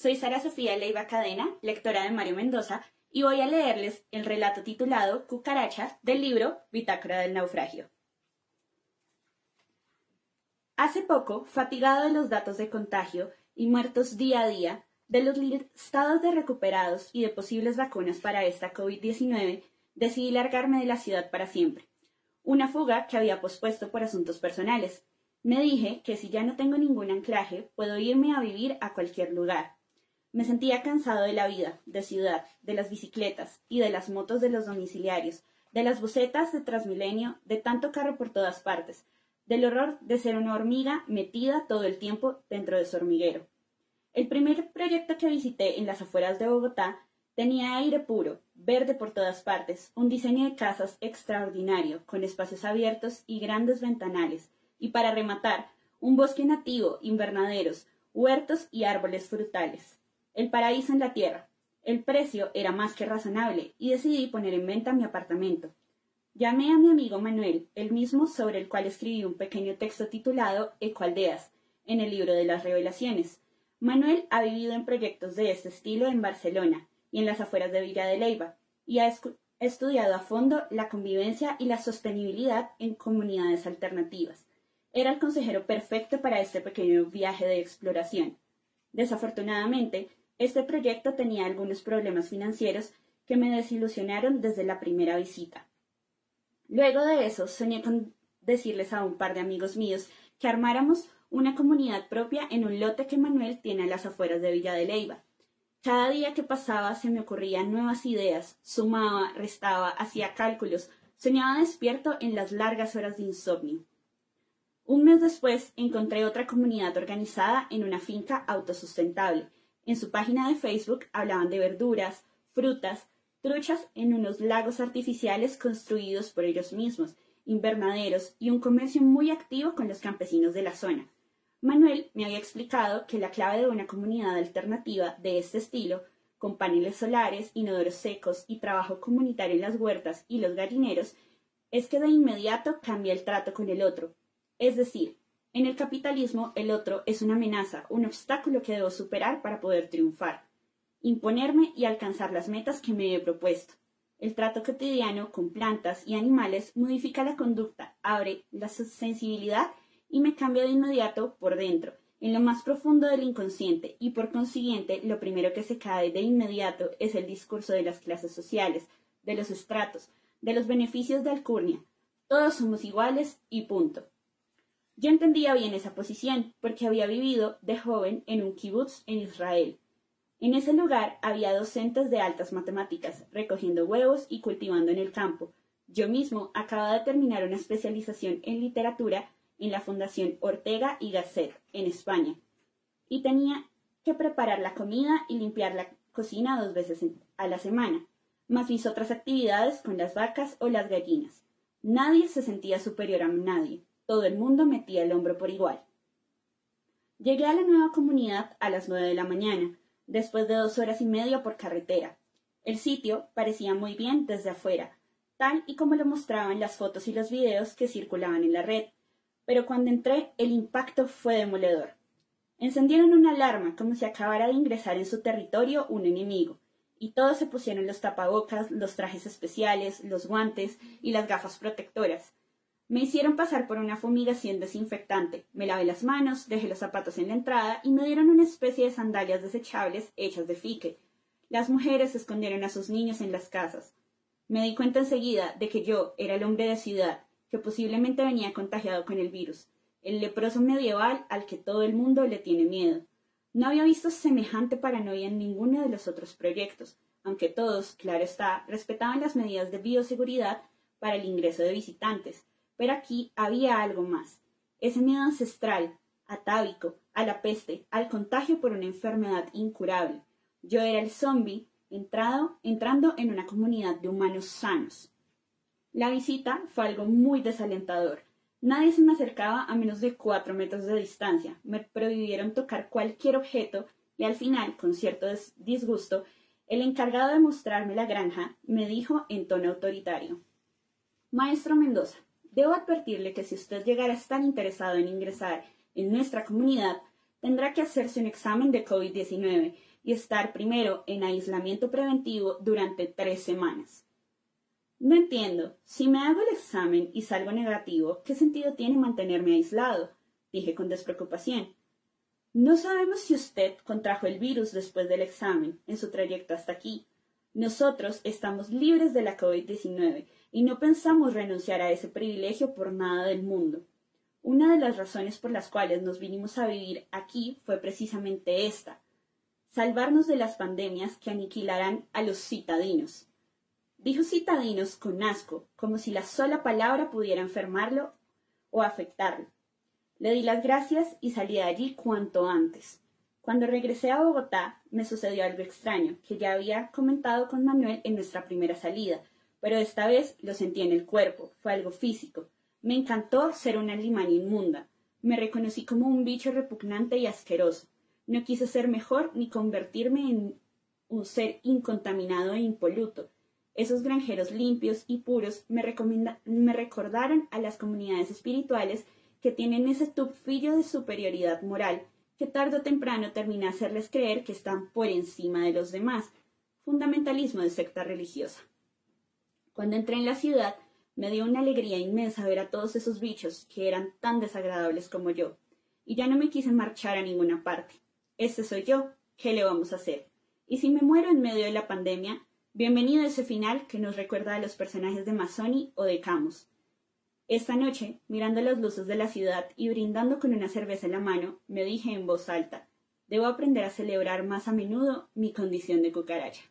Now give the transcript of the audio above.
Soy Sara Sofía Leiva Cadena, lectora de Mario Mendoza, y voy a leerles el relato titulado Cucaracha del libro Bitácora del naufragio. Hace poco, fatigado de los datos de contagio y muertos día a día, de los listados de recuperados y de posibles vacunas para esta COVID-19, decidí largarme de la ciudad para siempre. Una fuga que había pospuesto por asuntos personales. Me dije que si ya no tengo ningún anclaje, puedo irme a vivir a cualquier lugar. Me sentía cansado de la vida, de ciudad, de las bicicletas y de las motos de los domiciliarios, de las bucetas de Transmilenio, de tanto carro por todas partes, del horror de ser una hormiga metida todo el tiempo dentro de su hormiguero. El primer proyecto que visité en las afueras de Bogotá tenía aire puro, verde por todas partes, un diseño de casas extraordinario, con espacios abiertos y grandes ventanales, y para rematar, un bosque nativo, invernaderos, huertos y árboles frutales. El paraíso en la tierra. El precio era más que razonable y decidí poner en venta mi apartamento. Llamé a mi amigo Manuel, el mismo sobre el cual escribí un pequeño texto titulado Ecoaldeas, en el libro de las revelaciones. Manuel ha vivido en proyectos de este estilo en Barcelona y en las afueras de Villa de Leyva, y ha estudiado a fondo la convivencia y la sostenibilidad en comunidades alternativas. Era el consejero perfecto para este pequeño viaje de exploración. Desafortunadamente, este proyecto tenía algunos problemas financieros que me desilusionaron desde la primera visita. Luego de eso, soñé con decirles a un par de amigos míos que armáramos una comunidad propia en un lote que Manuel tiene a las afueras de Villa de Leyva. Cada día que pasaba se me ocurrían nuevas ideas, sumaba, restaba, hacía cálculos, soñaba despierto en las largas horas de insomnio. Un mes después encontré otra comunidad organizada en una finca autosustentable, en su página de Facebook hablaban de verduras, frutas, truchas en unos lagos artificiales construidos por ellos mismos, invernaderos y un comercio muy activo con los campesinos de la zona. Manuel me había explicado que la clave de una comunidad alternativa de este estilo, con paneles solares, inodoros secos y trabajo comunitario en las huertas y los gallineros, es que de inmediato cambia el trato con el otro. Es decir, en el capitalismo, el otro es una amenaza, un obstáculo que debo superar para poder triunfar, imponerme y alcanzar las metas que me he propuesto. El trato cotidiano con plantas y animales modifica la conducta, abre la sensibilidad y me cambia de inmediato por dentro, en lo más profundo del inconsciente, y por consiguiente lo primero que se cae de inmediato es el discurso de las clases sociales, de los estratos, de los beneficios de alcurnia. Todos somos iguales y punto. Yo entendía bien esa posición, porque había vivido de joven en un kibutz en Israel. En ese lugar había docentes de altas matemáticas, recogiendo huevos y cultivando en el campo. Yo mismo acababa de terminar una especialización en literatura en la Fundación Ortega y Gasset, en España, y tenía que preparar la comida y limpiar la cocina dos veces a la semana, más mis otras actividades con las vacas o las gallinas. Nadie se sentía superior a nadie. Todo el mundo metía el hombro por igual. Llegué a la nueva comunidad a las nueve de la mañana, después de dos horas y media por carretera. El sitio parecía muy bien desde afuera, tal y como lo mostraban las fotos y los videos que circulaban en la red, pero cuando entré el impacto fue demoledor. Encendieron una alarma como si acabara de ingresar en su territorio un enemigo, y todos se pusieron los tapabocas, los trajes especiales, los guantes y las gafas protectoras. Me hicieron pasar por una fumigación desinfectante, me lavé las manos, dejé los zapatos en la entrada y me dieron una especie de sandalias desechables hechas de fique. Las mujeres escondieron a sus niños en las casas. Me di cuenta enseguida de que yo era el hombre de ciudad, que posiblemente venía contagiado con el virus, el leproso medieval al que todo el mundo le tiene miedo. No había visto semejante paranoia en ninguno de los otros proyectos, aunque todos, claro está, respetaban las medidas de bioseguridad para el ingreso de visitantes, pero aquí había algo más. Ese miedo ancestral, atávico, a la peste, al contagio por una enfermedad incurable. Yo era el zombi entrado, entrando en una comunidad de humanos sanos. La visita fue algo muy desalentador. Nadie se me acercaba a menos de cuatro metros de distancia. Me prohibieron tocar cualquier objeto y al final, con cierto disgusto, el encargado de mostrarme la granja me dijo en tono autoritario Maestro Mendoza, Debo advertirle que si usted llegara a estar interesado en ingresar en nuestra comunidad, tendrá que hacerse un examen de COVID-19 y estar primero en aislamiento preventivo durante tres semanas. No entiendo, si me hago el examen y salgo negativo, ¿qué sentido tiene mantenerme aislado? dije con despreocupación. No sabemos si usted contrajo el virus después del examen, en su trayecto hasta aquí. Nosotros estamos libres de la COVID-19 y no pensamos renunciar a ese privilegio por nada del mundo. Una de las razones por las cuales nos vinimos a vivir aquí fue precisamente esta, salvarnos de las pandemias que aniquilarán a los citadinos. Dijo citadinos con asco, como si la sola palabra pudiera enfermarlo o afectarlo. Le di las gracias y salí de allí cuanto antes. Cuando regresé a Bogotá me sucedió algo extraño, que ya había comentado con Manuel en nuestra primera salida, pero esta vez lo sentí en el cuerpo, fue algo físico. Me encantó ser una limana inmunda. Me reconocí como un bicho repugnante y asqueroso. No quise ser mejor ni convertirme en un ser incontaminado e impoluto. Esos granjeros limpios y puros me, me recordaron a las comunidades espirituales que tienen ese tufillo de superioridad moral que tarde o temprano termina a hacerles creer que están por encima de los demás. Fundamentalismo de secta religiosa. Cuando entré en la ciudad, me dio una alegría inmensa ver a todos esos bichos que eran tan desagradables como yo, y ya no me quise marchar a ninguna parte. Este soy yo, ¿qué le vamos a hacer? Y si me muero en medio de la pandemia, bienvenido a ese final que nos recuerda a los personajes de Mazzoni o de Camus. Esta noche, mirando las luces de la ciudad y brindando con una cerveza en la mano, me dije en voz alta, debo aprender a celebrar más a menudo mi condición de cucaracha.